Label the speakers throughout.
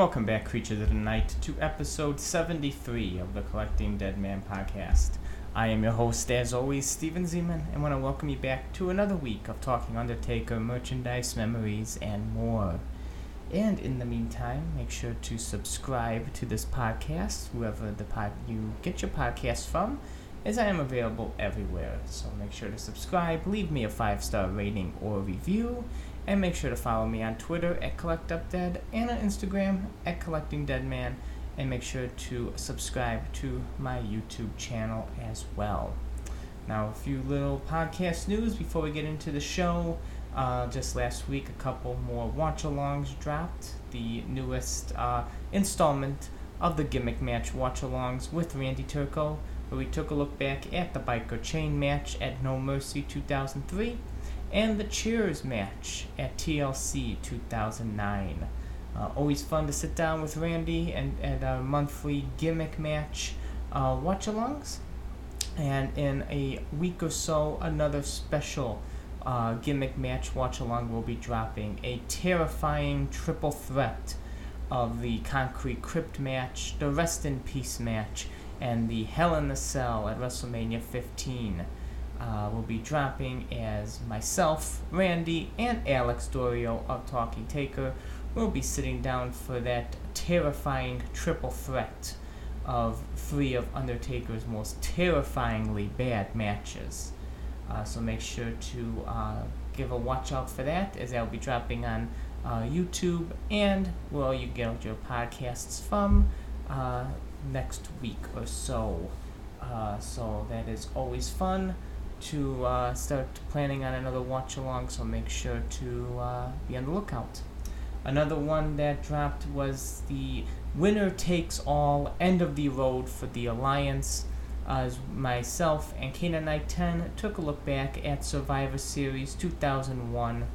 Speaker 1: Welcome back, creatures of the night, to episode 73 of the Collecting Dead Man podcast. I am your host, as always, Steven Zeman, and want to welcome you back to another week of talking Undertaker merchandise, memories, and more. And in the meantime, make sure to subscribe to this podcast, whoever the pod you get your podcast from, as I am available everywhere. So make sure to subscribe, leave me a five star rating or review, and make sure to follow me on Twitter at CollectUpDead and on Instagram at CollectingDeadMan. And make sure to subscribe to my YouTube channel as well. Now, a few little podcast news before we get into the show. Uh, just last week, a couple more watch alongs dropped. The newest uh, installment of the gimmick match watch alongs with Randy Turco, where we took a look back at the Biker Chain match at No Mercy 2003 and the Chairs match at TLC 2009. Uh, always fun to sit down with Randy and at our monthly gimmick match uh, watch alongs. And in a week or so, another special uh, gimmick match watch along will be dropping a terrifying triple threat of the Concrete Crypt match, the Rest in Peace match, and the Hell in the Cell at WrestleMania 15 uh, will be dropping as myself, Randy, and Alex Dorio of Talking Taker will be sitting down for that terrifying triple threat of three of Undertaker's most terrifyingly bad matches. Uh, so make sure to uh, give a watch out for that as I'll be dropping on uh, YouTube and where you get your podcasts from uh, next week or so. Uh, so that is always fun to uh, start planning on another watch along, so make sure to uh, be on the lookout. Another one that dropped was the winner takes all end of the road for the Alliance. As myself and Kana Knight 10 took a look back at Survivor Series 2001,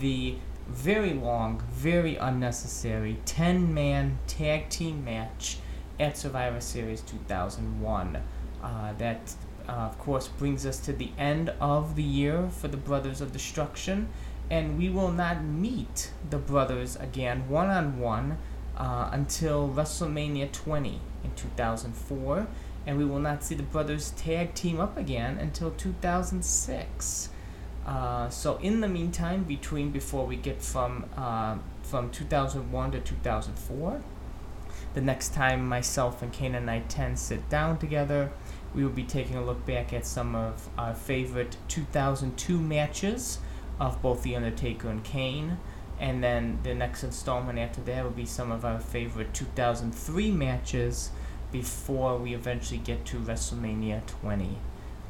Speaker 1: the very long, very unnecessary 10 man tag team match at Survivor Series 2001. Uh, that uh, of course, brings us to the end of the year for the Brothers of Destruction, and we will not meet the brothers again one on one until WrestleMania 20 in 2004, and we will not see the brothers tag team up again until 2006. Uh, so in the meantime, between before we get from uh, from 2001 to 2004, the next time myself and Kane and Knight 10 sit down together, we will be taking a look back at some of our favorite 2002 matches of both The Undertaker and Kane. And then the next installment after that will be some of our favorite 2003 matches before we eventually get to WrestleMania 20.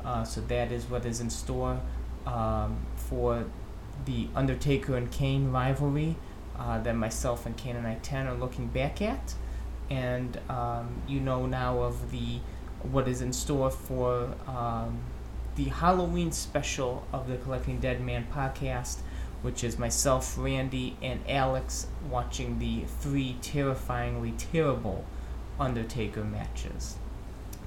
Speaker 1: Uh, so that is what is in store um, for the Undertaker and Kane rivalry uh, that myself and Kane and I 10 are looking back at. And um, you know now of the what is in store for um, the Halloween special of the Collecting Dead Man podcast, which is myself, Randy, and Alex watching the three terrifyingly terrible Undertaker matches.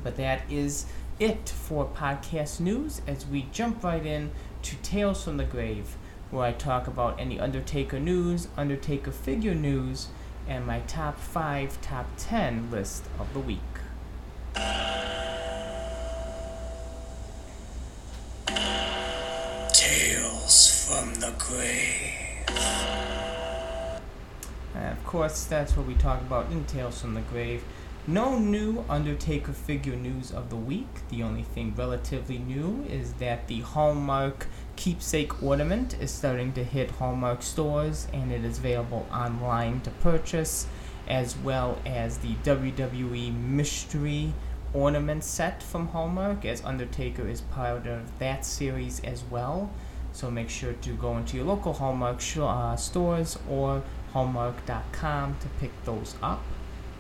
Speaker 1: But that is it for podcast news as we jump right in to Tales from the Grave, where I talk about any Undertaker news, Undertaker figure news, and my top 5, top 10 list of the week.
Speaker 2: Tales from the Grave.
Speaker 1: And of course, that's what we talk about in Tales from the Grave. No new Undertaker figure news of the week. The only thing relatively new is that the Hallmark keepsake ornament is starting to hit Hallmark stores and it is available online to purchase, as well as the WWE Mystery ornament set from Hallmark, as Undertaker is part of that series as well. So make sure to go into your local Hallmark sh- uh, stores or Hallmark.com to pick those up.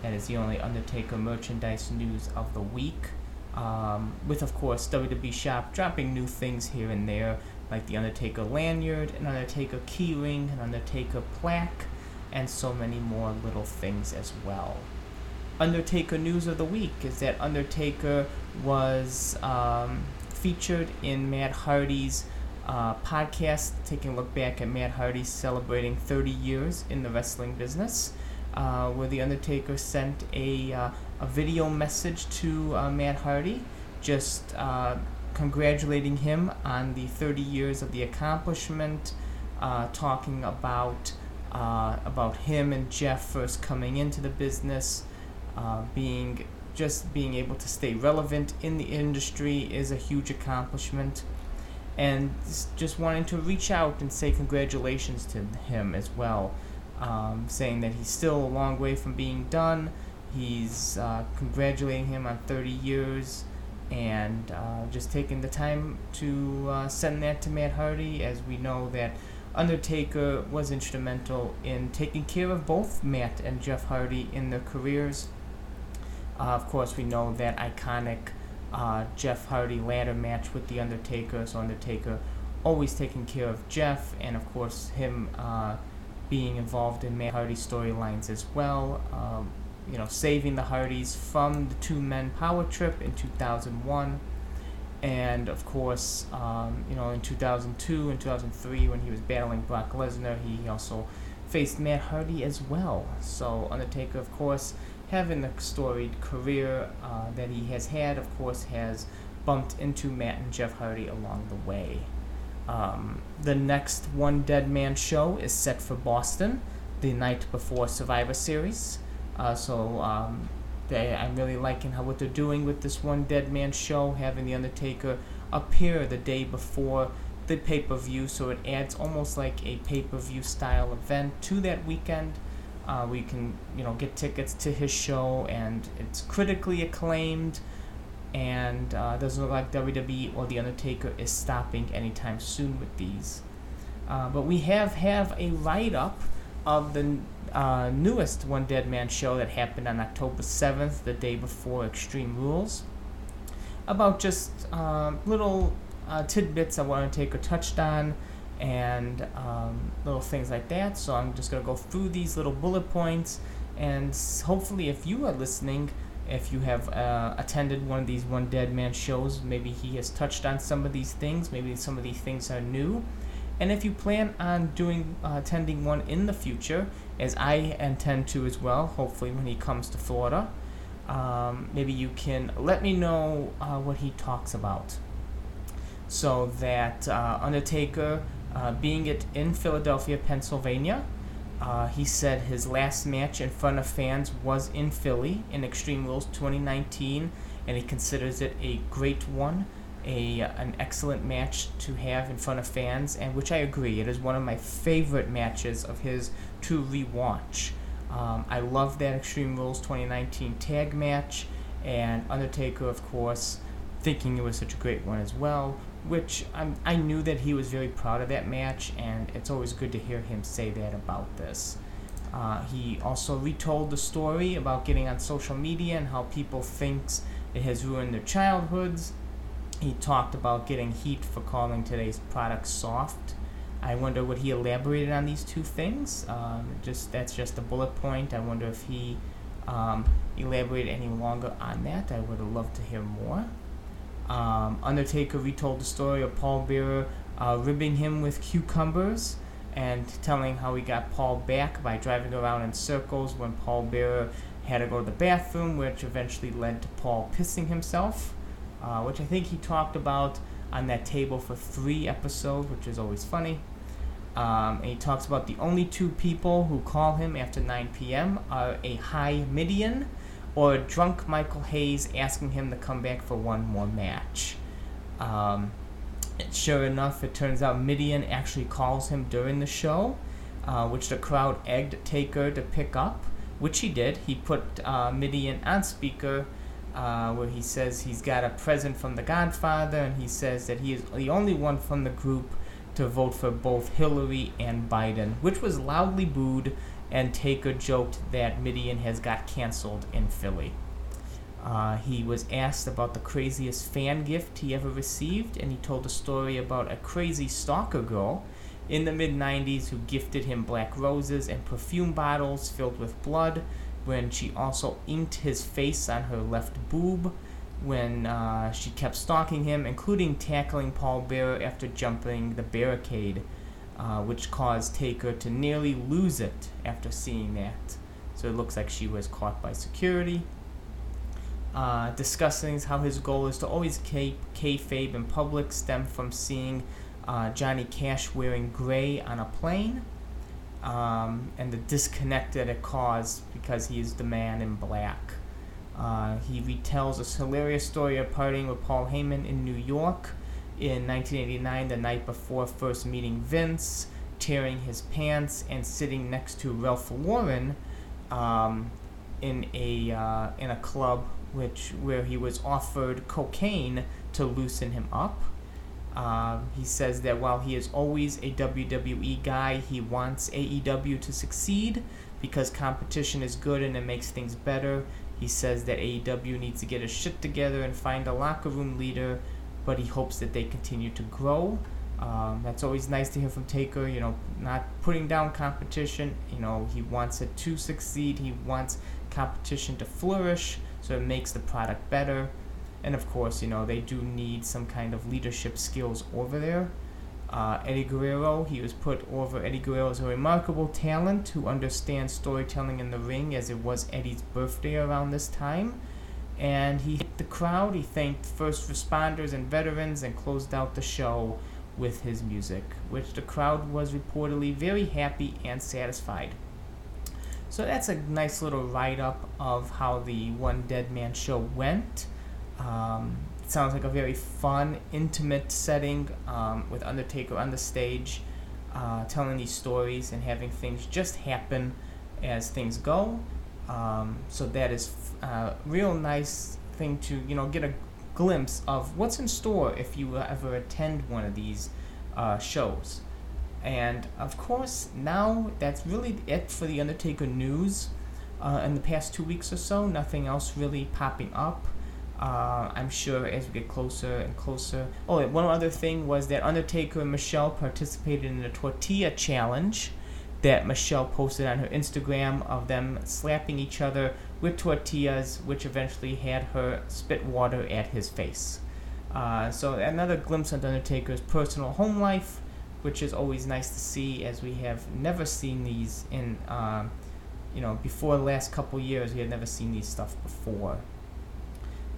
Speaker 1: That is the only Undertaker merchandise news of the week. Um, with, of course, WWE Shop dropping new things here and there, like the Undertaker lanyard, an Undertaker keyring, an Undertaker plaque, and so many more little things as well. Undertaker news of the week is that Undertaker was um, featured in Matt Hardy's uh, podcast, taking a look back at Matt Hardy celebrating 30 years in the wrestling business, uh, where The Undertaker sent a, uh, a video message to uh, Matt Hardy, just uh, congratulating him on the 30 years of the accomplishment, uh, talking about about him and Jeff first coming into the business, being just being able to stay relevant in the industry is a huge accomplishment and just wanting to reach out and say congratulations to him as well, um, saying that he's still a long way from being done. He's uh, congratulating him on 30 years and uh, just taking the time to uh, send that to Matt Hardy, as we know that Undertaker was instrumental in taking care of both Matt and Jeff Hardy in their careers. Uh, of course, we know that iconic uh, Jeff Hardy ladder match with The Undertaker. So Undertaker always taking care of Jeff, and of course him uh, being involved in Matt Hardy storylines as well. Um, you know, saving the Hardys from the two men power trip in 2001. And of course, um, you know, in 2002 and 2003, when he was battling Brock Lesnar, he also faced Matt Hardy as well. So Undertaker, of course, having the storied career uh, that he has had, of course, has bumped into Matt and Jeff Hardy along the way. Um, the next One Dead Man show is set for Boston the night before Survivor Series. Uh, so um, they, I'm really liking how what they're doing with this One Dead Man show, having The Undertaker appear the day before the pay per view, so it adds almost like a pay per view style event to that weekend. Uh, we can, you know, get tickets to his show, and it's critically acclaimed. And uh, doesn't look like WWE or The Undertaker is stopping anytime soon with these. Uh, but we have have a write up of the uh, newest One Dead Man show that happened on October 7th, the day before Extreme Rules, about just uh, little uh, tidbits to take a touched on and um, little things like that. So I'm just going to go through these little bullet points, and hopefully, if you are listening, if you have uh, attended one of these One Dead Man shows, maybe he has touched on some of these things, maybe some of these things are new. And if you plan on doing uh, attending one in the future, as I intend to as well, hopefully when he comes to Florida, um, maybe you can let me know uh, what he talks about. So that uh, Undertaker uh, being it in Philadelphia, Pennsylvania, uh, he said his last match in front of fans was in Philly in Extreme Rules 2019, and he considers it a great one, a an excellent match to have in front of fans, and which I agree, it is one of my favorite matches of his to rewatch. Um, I love that Extreme Rules 2019 tag match, and Undertaker, of course, thinking it was such a great one as well which I'm, I knew that he was very proud of that match, and it's always good to hear him say that about this. Uh, he also retold the story about getting on social media and how people thinks it has ruined their childhoods. He talked about getting heat for calling today's product soft. I wonder what he elaborated on these two things. Um, just that's just a bullet point. I wonder if he um, elaborated any longer on that. I would loved to hear more. Um, Undertaker retold the story of Paul Bearer uh, ribbing him with cucumbers and telling how he got Paul back by driving around in circles when Paul Bearer had to go to the bathroom, which eventually led to Paul pissing himself, uh, which I think he talked about on that table for three episodes, which is always funny. Um, and he talks about the only two people who call him after 9 p.m. are a high Mideon or drunk Michael Hayes asking him to come back for one more match. Um, sure enough, it turns out Mideon actually calls him during the show, uh, which the crowd egged Taker to pick up, which he did. He put uh, Mideon on speaker. Uh, where he says he's got a present from the Godfather, and he says that he is the only one from the group to vote for both Hillary and Biden, which was loudly booed and Taker joked that Mideon has got canceled in Philly. Uh, he was asked about the craziest fan gift he ever received, and he told a story about a crazy stalker girl in the mid 90s who gifted him black roses and perfume bottles filled with blood when she also inked his face on her left boob. when uh, she kept stalking him, including tackling Paul Bearer after jumping the barricade, uh, which caused Taker to nearly lose it after seeing that. So it looks like she was caught by security. Uh, discussing how his goal is to always keep kayfabe in public stem from seeing uh, Johnny Cash wearing gray on a plane, um, and the disconnect that it caused because he is the man in black. Uh, he retells a hilarious story of partying with Paul Heyman in New York in 1989, the night before first meeting Vince, tearing his pants and sitting next to Ralph Lauren um, in a uh, in a club which where he was offered cocaine to loosen him up. Uh, he says that while he is always a WWE guy, he wants AEW to succeed because competition is good and it makes things better. He says that AEW needs to get his shit together and find a locker room leader, but he hopes that they continue to grow. Um, that's always nice to hear from Taker, you know, not putting down competition. You know, he wants it to succeed, he wants competition to flourish, so it makes the product better. And of course, you know, they do need some kind of leadership skills over there. Uh, Eddie Guerrero, he was put over. Eddie Guerrero is a remarkable talent who understands storytelling in the ring, as it was Eddie's birthday around this time. And he hit the crowd, he thanked first responders and veterans, and closed out the show with his music, which the crowd was reportedly very happy and satisfied. So that's a nice little write up of how the One Dead Man show went. Um, sounds like a very fun, intimate setting um, with Undertaker on the stage, uh, telling these stories and having things just happen as things go. Um, so that is a uh, real nice thing to you know get a glimpse of what's in store if you ever attend one of these uh, shows. And of course, now that's really it for the Undertaker news. Uh, in the past two weeks or so, nothing else really popping up. Uh, I'm sure as we get closer and closer. Oh, one other thing was that Undertaker and Michelle participated in a tortilla challenge that Michelle posted on her Instagram of them slapping each other with tortillas, which eventually had her spit water at his face. Uh, so another glimpse of the Undertaker's personal home life, which is always nice to see, as we have never seen these in, uh, you know, before the last couple years. We had never seen these stuff before.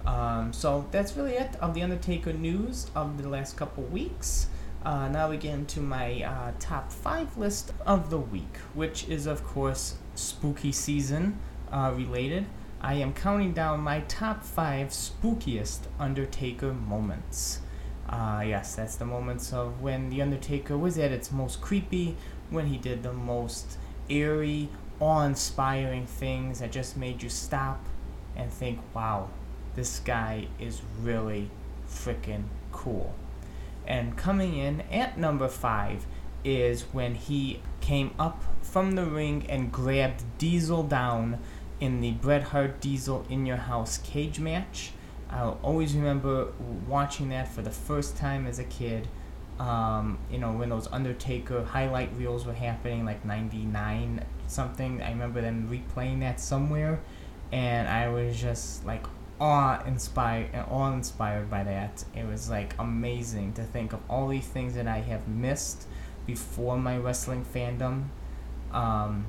Speaker 1: Um, so that's really it of the Undertaker news of the last couple weeks. Uh, now we get into my uh, top five list of the week, which is, of course, spooky season uh, related. I am counting down my top five spookiest Undertaker moments. Uh, yes, that's the moments of when The Undertaker was at its most creepy, when he did the most eerie, awe inspiring things that just made you stop and think, wow, this guy is really freaking cool. And coming in at number five is when he came up from the ring and grabbed Diesel down in the Bret Hart Diesel in Your House cage match. I'll always remember watching that for the first time as a kid. Um, you know, when those Undertaker highlight reels were happening, like 99 something. I remember them replaying that somewhere, and I was just like, awe inspired awe inspired by that. It was like amazing to think of all these things that I have missed before my wrestling fandom. Um,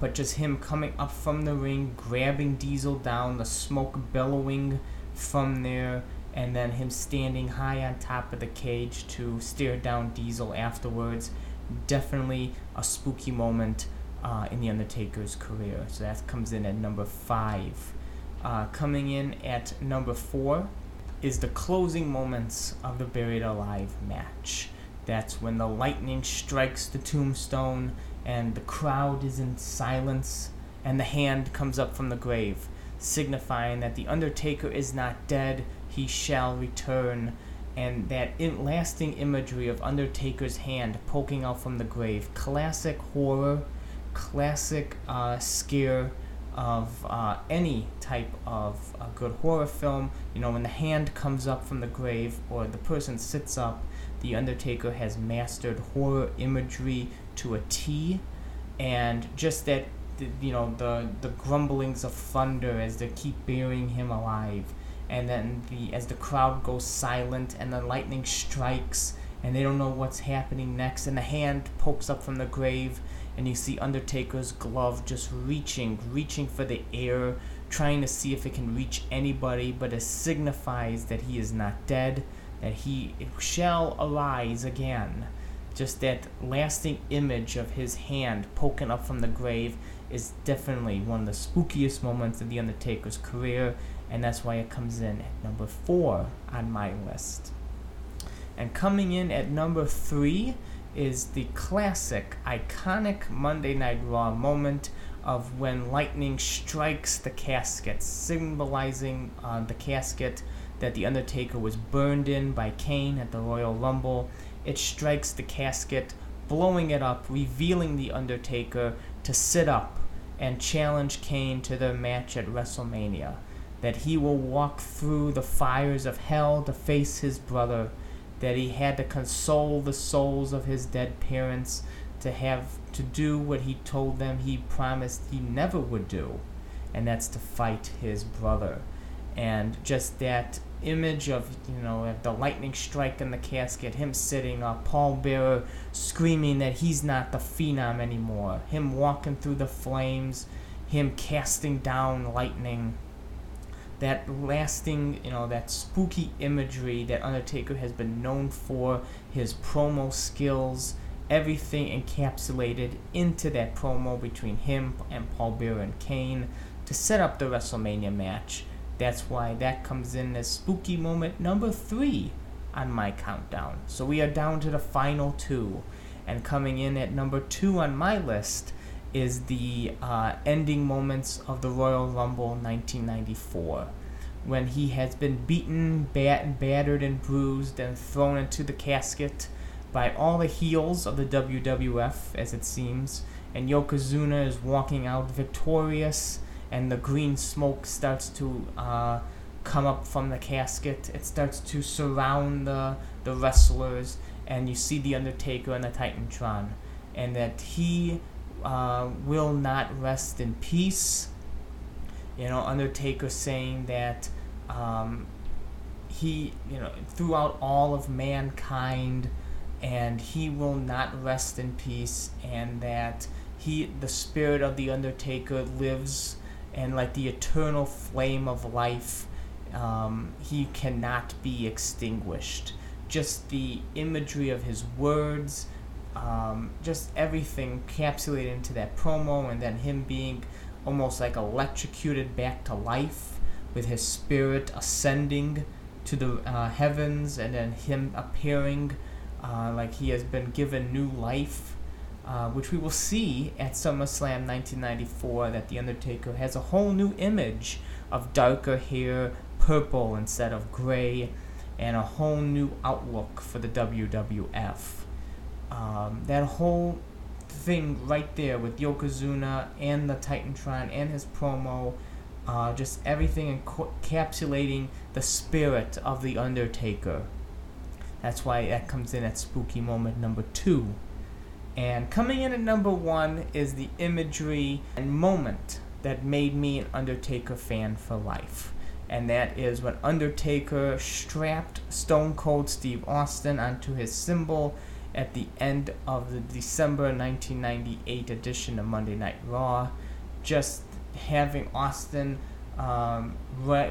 Speaker 1: but just him coming up from the ring, grabbing Diesel down, the smoke billowing from there, and then him standing high on top of the cage to stare down Diesel afterwards. Definitely a spooky moment uh, in The Undertaker's career. So that comes in at number five. Uh, coming in at number four is the closing moments of the Buried Alive match. That's when the lightning strikes the tombstone and the crowd is in silence and the hand comes up from the grave, signifying that the Undertaker is not dead, he shall return. And that in lasting imagery of Undertaker's hand poking out from the grave. Classic horror, classic uh, scare of uh, any type of a good horror film. You know, when the hand comes up from the grave or the person sits up, the Undertaker has mastered horror imagery to a T, and just that, you know, the the grumblings of thunder as they keep burying him alive, and then the as the crowd goes silent and the lightning strikes and they don't know what's happening next and the hand pokes up from the grave and you see Undertaker's glove just reaching, reaching for the air, trying to see if it can reach anybody, but it signifies that he is not dead, that he shall arise again. Just that lasting image of his hand poking up from the grave is definitely one of the spookiest moments of The Undertaker's career, and that's why it comes in at number four on my list. And coming in at number three is the classic, iconic Monday Night Raw moment of when lightning strikes the casket, symbolizing uh, the casket that The Undertaker was burned in by Kane at the Royal Rumble. It strikes the casket, blowing it up, revealing The Undertaker to sit up and challenge Kane to their match at WrestleMania. That he will walk through the fires of hell to face his brother that he had to console the souls of his dead parents to have to do what he told them he promised he never would do and that's to fight his brother. And just that image of you know the lightning strike in the casket him sitting up paul bearer screaming that he's not the phenom anymore. Him walking through the flames him casting down lightning that lasting, you know, that spooky imagery that Undertaker has been known for, his promo skills, everything encapsulated into that promo between him and Paul Bearer and Kane to set up the WrestleMania match. That's why that comes in as spooky moment number three on my countdown. So we are down to the final two. And coming in at number two on my list is the uh, ending moments of the Royal Rumble 1994, when he has been beaten, bat- battered, and bruised, and thrown into the casket by all the heels of the WWF, as it seems, and Yokozuna is walking out victorious, and the green smoke starts to uh, come up from the casket. It starts to surround the the wrestlers, and you see the Undertaker and the Titantron, and that he uh, will not rest in peace. You know, Undertaker saying that um, he, you know, throughout all of mankind, and he will not rest in peace, and that he, the spirit of the Undertaker, lives, and like the eternal flame of life, um, he cannot be extinguished. Just the imagery of his words um, just everything encapsulated into that promo, and then him being almost like electrocuted back to life with his spirit ascending to the uh, heavens, and then him appearing uh, like he has been given new life. Uh, which we will see at SummerSlam 1994 that The Undertaker has a whole new image of darker hair, purple instead of gray, and a whole new outlook for the WWF um, that whole thing right there with Yokozuna and the Titantron and his promo, uh, just everything encapsulating the spirit of the Undertaker. That's why that comes in at spooky moment number two. And coming in at number one is the imagery and moment that made me an Undertaker fan for life. And that is when Undertaker strapped Stone Cold Steve Austin onto his symbol at the end of the December 1998 edition of Monday Night Raw. Just having Austin um, ri-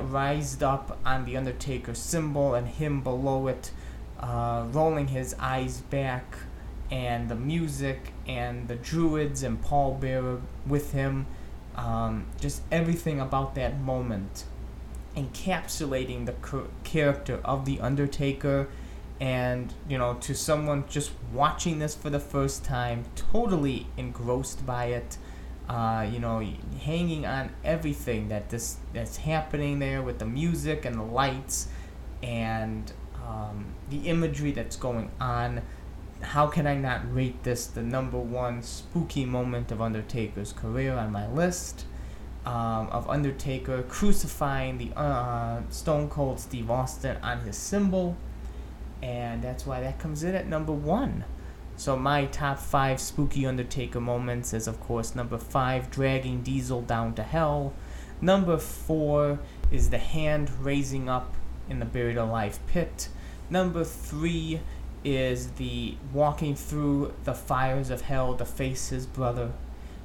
Speaker 1: up on the Undertaker symbol and him below it, uh, rolling his eyes back, and the music and the Druids and Paul Bearer with him. Um, just everything about that moment encapsulating the character of the Undertaker and you know to someone just watching this for the first time totally engrossed by it uh, you know hanging on everything that this that's happening there with the music and the lights and um, the imagery that's going on. How can I not rate this the number one spooky moment of Undertaker's career on my list? Um, of Undertaker crucifying the uh, Stone Cold Steve Austin on his symbol and that's why that comes in at number one. So my top five spooky Undertaker moments is of course number five, dragging Diesel down to hell. Number four is the hand raising up in the buried alive pit. Number three is the walking through the fires of hell to face his brother.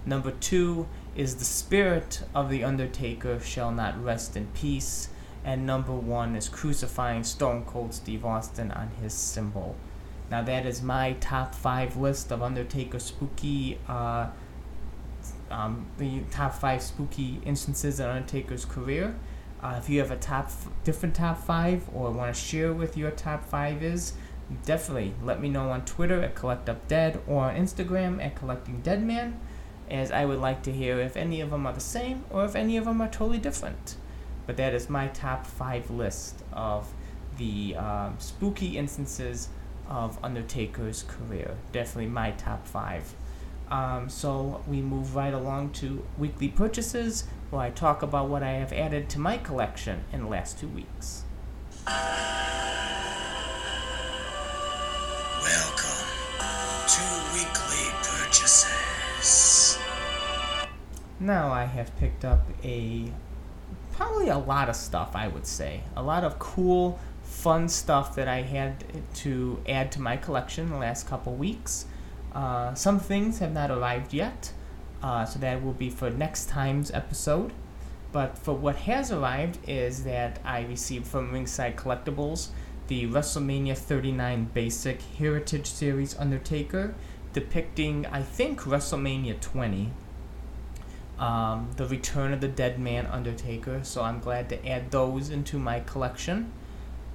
Speaker 1: Number two is the spirit of the Undertaker shall not rest in peace. And number one is crucifying Stone Cold Steve Austin on his symbol. Now that is my top five list of Undertaker spooky, uh, um, the top five spooky instances in Undertaker's career. Uh, if you have a top f- different top five or want to share with your top five is, definitely let me know on Twitter at Collect Up Dead or on Instagram at Collecting Dead Man, as I would like to hear if any of them are the same or if any of them are totally different. But that is my top five list of the um, spooky instances of Undertaker's career. Definitely my top five. Um, so we move right along to weekly purchases, where I talk about what I have added to my collection in the last two weeks.
Speaker 2: Welcome to weekly purchases.
Speaker 1: Now I have picked up a probably a lot of stuff, I would say. A lot of cool, fun stuff that I had to add to my collection the last couple weeks. Uh, some things have not arrived yet, uh, so that will be for next time's episode. But for what has arrived is that I received from Ringside Collectibles the WrestleMania 39 Basic Heritage Series Undertaker, depicting, I think, WrestleMania 20 um, the Return of the Dead Man Undertaker, so I'm glad to add those into my collection.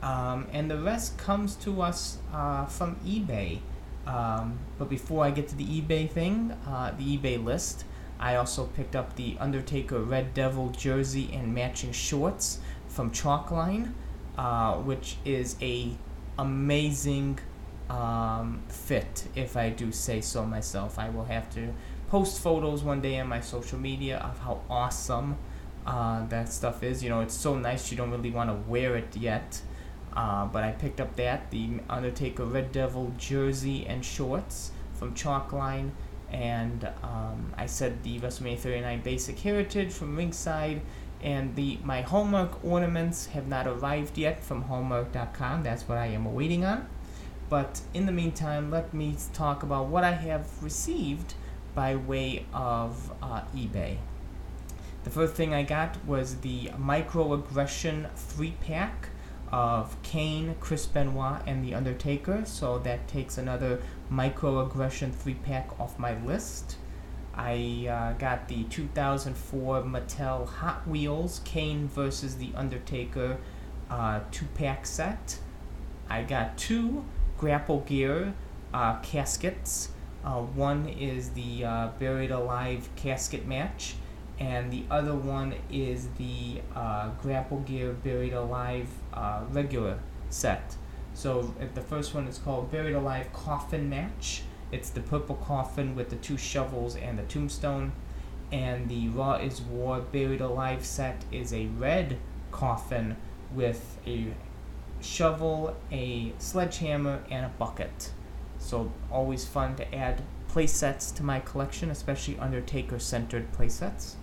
Speaker 1: Um, and the rest comes to us uh, from eBay. Um, but before I get to the eBay thing, uh, the eBay list, I also picked up the Undertaker Red Devil jersey and matching shorts from Chalkline, uh, which is a amazing um, fit, if I do say so myself. I will have to post photos one day on my social media of how awesome uh, that stuff is. You know, it's so nice you don't really want to wear it yet. Uh, but I picked up that, the Undertaker Red Devil jersey and shorts from Chalkline. And um, I said the WrestleMania 39 Basic Heritage from Ringside. And the my Hallmark ornaments have not arrived yet from Hallmark.com. That's what I am waiting on. But in the meantime, let me talk about what I have received by way of uh, eBay. The first thing I got was the Microaggression 3 pack of Kane, Chris Benoit, and The Undertaker, so that takes another Microaggression 3 pack off my list. I uh, got the 2004 Mattel Hot Wheels Kane versus The Undertaker uh, 2 pack set. I got two Grapple Gear uh, caskets. Uh, one is the uh, Buried Alive casket match, and the other one is the uh, Grapple Gear Buried Alive uh, regular set. So the first one is called Buried Alive Coffin Match. It's the purple coffin with the two shovels and the tombstone. And the Raw is War Buried Alive set is a red coffin with a shovel, a sledgehammer, and a bucket. So always fun to add playsets to my collection, especially Undertaker centered playsets.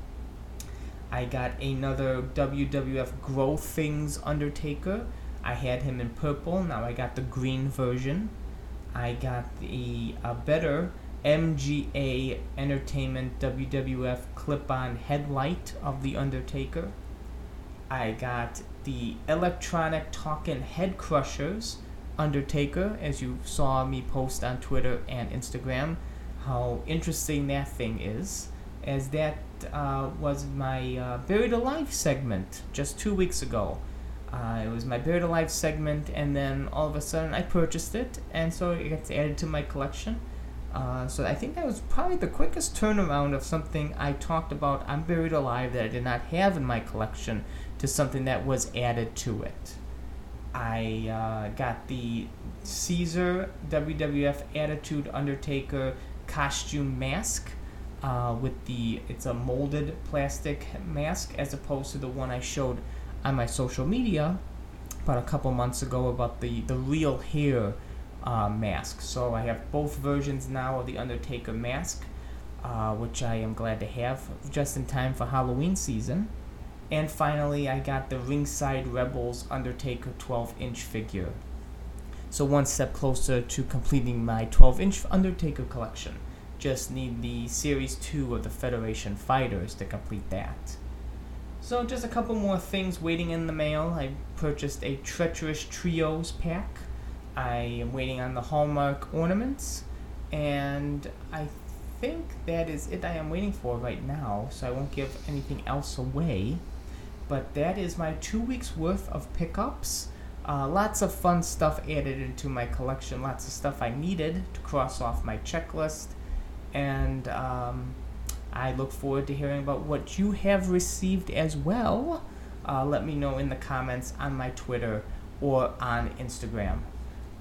Speaker 1: I got another WWF Grow Things Undertaker. I had him in purple, now I got the green version. I got the better MGA Entertainment WWF clip on headlight of The Undertaker. I got the electronic talking head crushers Undertaker, as you saw me post on Twitter and Instagram, how interesting that thing is, as that uh, was my uh, Buried Alive segment just two weeks ago. Uh, it was my Buried Alive segment, and then all of a sudden I purchased it, and so it gets added to my collection. Uh, so I think that was probably the quickest turnaround of something I talked about on Buried Alive that I did not have in my collection to something that was added to it. I uh, got the Caesar WWF Attitude Undertaker costume mask uh, with the it's a molded plastic mask as opposed to the one I showed on my social media about a couple months ago about the the real hair uh, mask. So I have both versions now of the Undertaker mask, uh, which I am glad to have just in time for Halloween season. And finally, I got the Ringside Rebels Undertaker 12 inch figure. So, one step closer to completing my 12 inch Undertaker collection. Just need the Series 2 of the Federation Fighters to complete that. So, just a couple more things waiting in the mail. I purchased a Treacherous Trios pack. I am waiting on the Hallmark ornaments. And I think that is it I am waiting for right now, so I won't give anything else away. But that is my two weeks worth of pickups. Uh, lots of fun stuff added into my collection, lots of stuff I needed to cross off my checklist. And um, I look forward to hearing about what you have received as well. Uh, let me know in the comments on my Twitter or on Instagram.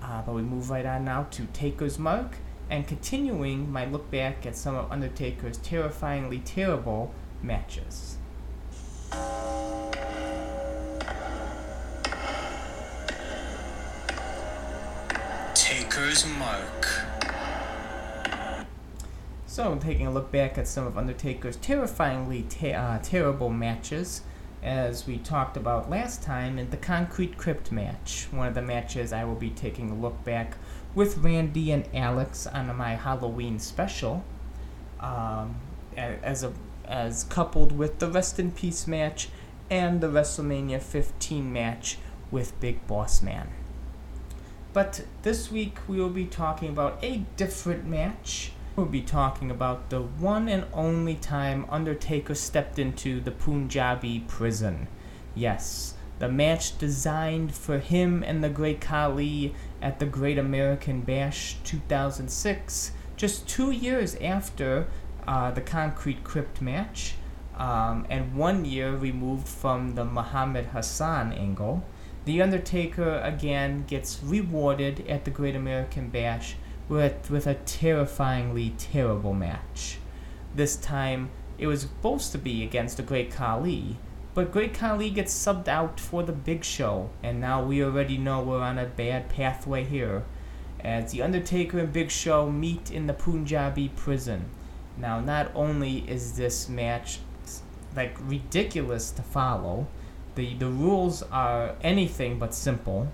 Speaker 1: Uh, but we move right on now to Taker's Mark and continuing my look back at some of Undertaker's terrifyingly terrible matches.
Speaker 2: Taker's Mark.
Speaker 1: So, taking a look back at some of Undertaker's terrifyingly te- uh, terrible matches, as we talked about last time in the Concrete Crypt match, one of the matches I will be taking a look back with Randy and Alex on my Halloween special, um, as a as coupled with the Rest in Peace match and the WrestleMania 15 match with Big Boss Man. But this week we will be talking about a different match. We'll be talking about the one and only time Undertaker stepped into the Punjabi prison. Yes, the match designed for him and the Great Khali at the Great American Bash 2006, just two years after uh, the Concrete Crypt match, um, and one year removed from the Muhammad Hassan angle. The Undertaker again gets rewarded at the Great American Bash with, with a terrifyingly terrible match. This time, it was supposed to be against the Great Khali, but Great Khali gets subbed out for the Big Show, and now we already know we're on a bad pathway here. As The Undertaker and Big Show meet in the Punjabi prison. Now, not only is this match like ridiculous to follow, the the rules are anything but simple,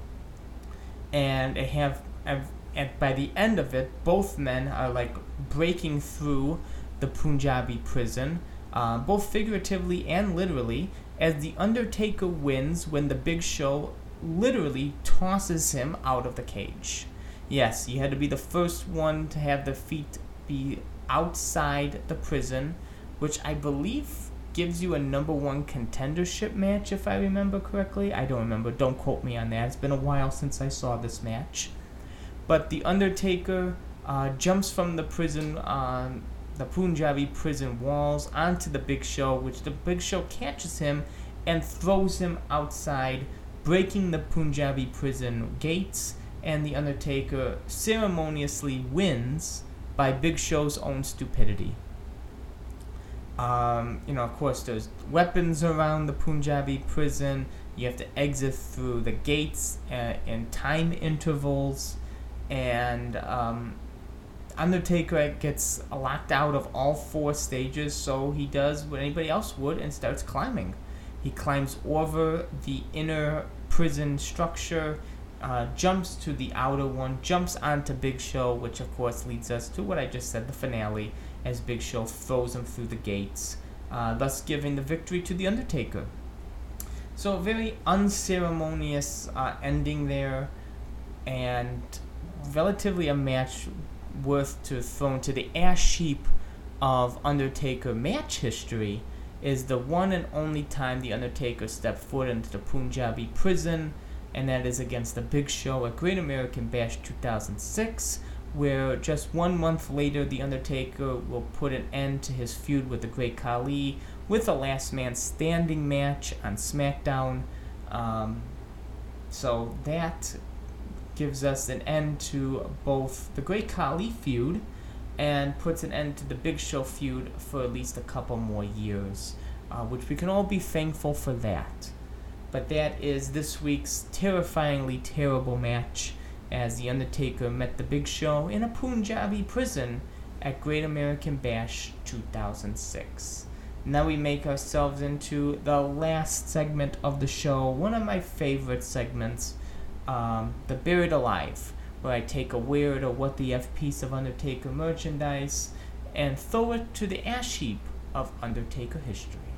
Speaker 1: and they have, have and by the end of it, both men are like breaking through the Punjabi prison, uh, both figuratively and literally, as the Undertaker wins when the Big Show literally tosses him out of the cage. Yes, you had to be the first one to have the feet be outside the prison, which I believe gives you a number one contendership match, if I remember correctly. I don't remember. Don't quote me on that. It's been a while since I saw this match. But The Undertaker uh, jumps from the prison, uh, the Punjabi prison walls onto the Big Show, which the Big Show catches him and throws him outside, breaking the Punjabi prison gates. And The Undertaker ceremoniously wins by Big Show's own stupidity. Um, you know, of course, there's weapons around the Punjabi prison. You have to exit through the gates uh, in time intervals, and um, Undertaker gets locked out of all four stages. So he does what anybody else would and starts climbing. He climbs over the inner prison structure. Uh, jumps to the outer one, jumps onto Big Show, which of course leads us to what I just said the finale, as Big Show throws him through the gates, uh, thus giving the victory to The Undertaker. So, very unceremonious uh, ending there, and relatively a match worth to throw to the ash heap of Undertaker match history is the one and only time The Undertaker stepped foot into the Punjabi prison, and that is against the Big Show at Great American Bash 2006 where just one month later, The Undertaker will put an end to his feud with the Great Khali with a last man standing match on SmackDown. Um, so that gives us an end to both the Great Khali feud and puts an end to the Big Show feud for at least a couple more years, uh, which we can all be thankful for that. But that is this week's terrifyingly terrible match as The Undertaker met The Big Show in a Punjabi prison at Great American Bash 2006. Now we make ourselves into the last segment of the show, one of my favorite segments, um, the Buried Alive, where I take a weird or what the F piece of Undertaker merchandise and throw it to the ash heap of Undertaker history.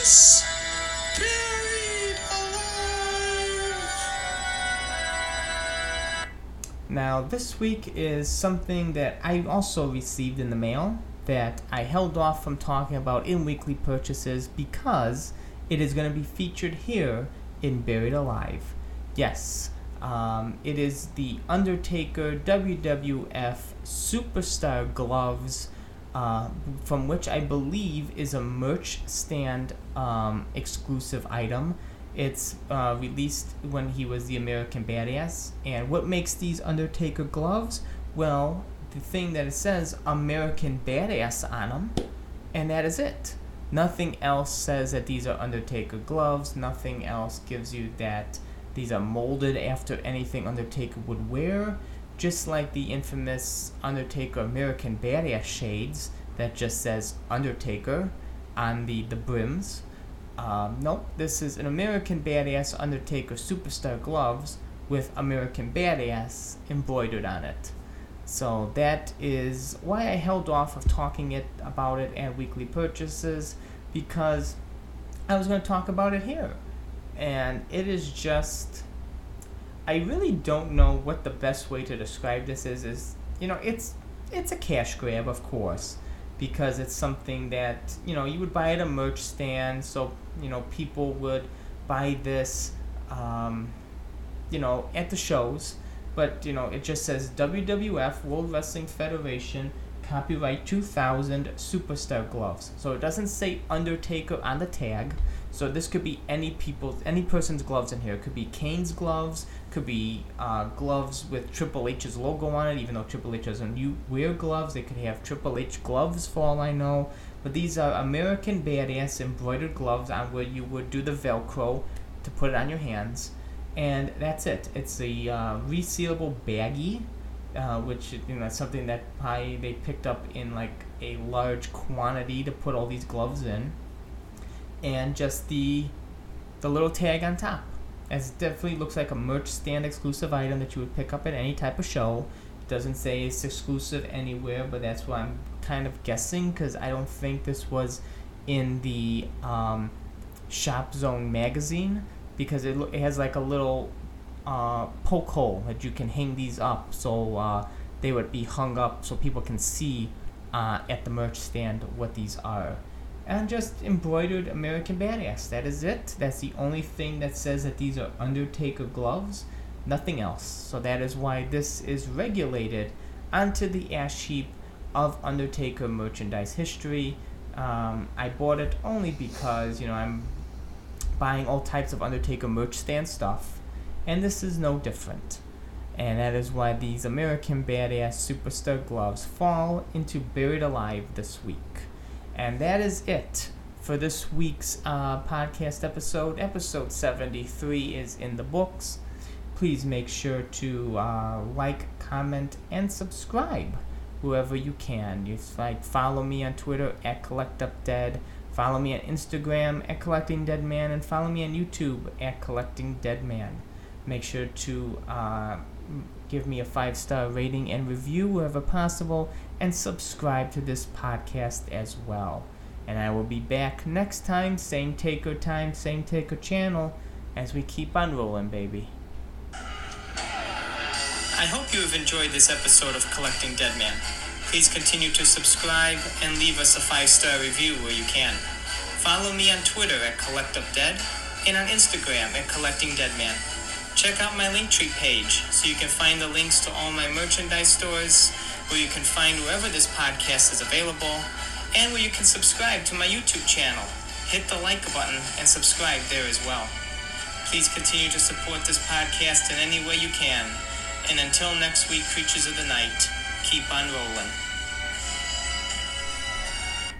Speaker 2: Buried alive!
Speaker 1: Now, this week is something that I also received in the mail that I held off from talking about in weekly purchases because it is going to be featured here in Buried Alive. Yes, um, it is the Undertaker WWF Superstar Gloves, uh, from which I believe is a merch stand um, exclusive item. It's uh, released when he was the American Badass. And what makes these Undertaker gloves? Well, the thing that it says American Badass on them, and that is it. Nothing else says that these are Undertaker gloves. Nothing else gives you that these are molded after anything Undertaker would wear. Just like the infamous Undertaker American Badass shades that just says Undertaker on the, the brims. Um, nope, this is an American Badass Undertaker Superstar gloves with American Badass embroidered on it. So that is why I held off of talking it about it at weekly purchases because I was going to talk about it here. And it is just I really don't know what the best way to describe this is is you know it's it's a cash grab of course because it's something that you know you would buy at a merch stand so you know people would buy this um, you know at the shows. But you know it just says WWF World Wrestling Federation copyright 2000 superstar gloves. So it doesn't say Undertaker on the tag. So this could be any people's any person's gloves in here. It could be Kane's gloves could be uh, gloves with Triple H's logo on it even though Triple H doesn't wear gloves they could have Triple H gloves for all I know but these are American Badass embroidered gloves on where you would do the velcro to put it on your hands and that's it. It's a uh, resealable baggie, uh, which you know something that probably they picked up in like a large quantity to put all these gloves in, and just the the little tag on top. As it definitely looks like a merch stand exclusive item that you would pick up at any type of show. It doesn't say it's exclusive anywhere, but that's what I'm kind of guessing because I don't think this was in the um, Shop Zone magazine because it, it has like a little uh, poke hole that you can hang these up so uh, they would be hung up so people can see uh, at the merch stand what these are. And just embroidered American Badass. That is it. That's the only thing that says that these are Undertaker gloves. Nothing else. So that is why this is regulated onto the ash heap of Undertaker merchandise history. Um, I bought it only because, you know, I'm buying all types of Undertaker merch stand stuff, and this is no different. And that is why these American Badass Superstar gloves fall into Buried Alive this week. And that is it for this week's uh, podcast episode. Episode 73 is in the books. Please make sure to uh, like, comment, and subscribe whoever you can. You like follow me on Twitter at CollectUpDead. Follow me on Instagram at Collecting Dead Man and follow me on YouTube at Collecting Dead Man. Make sure to uh, give me a five star rating and review wherever possible and subscribe to this podcast as well. And I will be back next time, same taker time, same taker channel, as we keep on rolling, baby. I hope you have enjoyed this episode of Collecting Dead Man. Please continue to subscribe and leave us a five star review where you can. Follow me on Twitter at Collect Up Dead and on Instagram at Collecting Dead Man. Check out my Linktree page so you can find the links to all my merchandise stores, where you can find wherever this podcast is available, and where you can subscribe to my YouTube channel. Hit the like button and subscribe there as well. Please continue to support this podcast in any way you can. And until next week, Creatures of the Night, keep on rolling.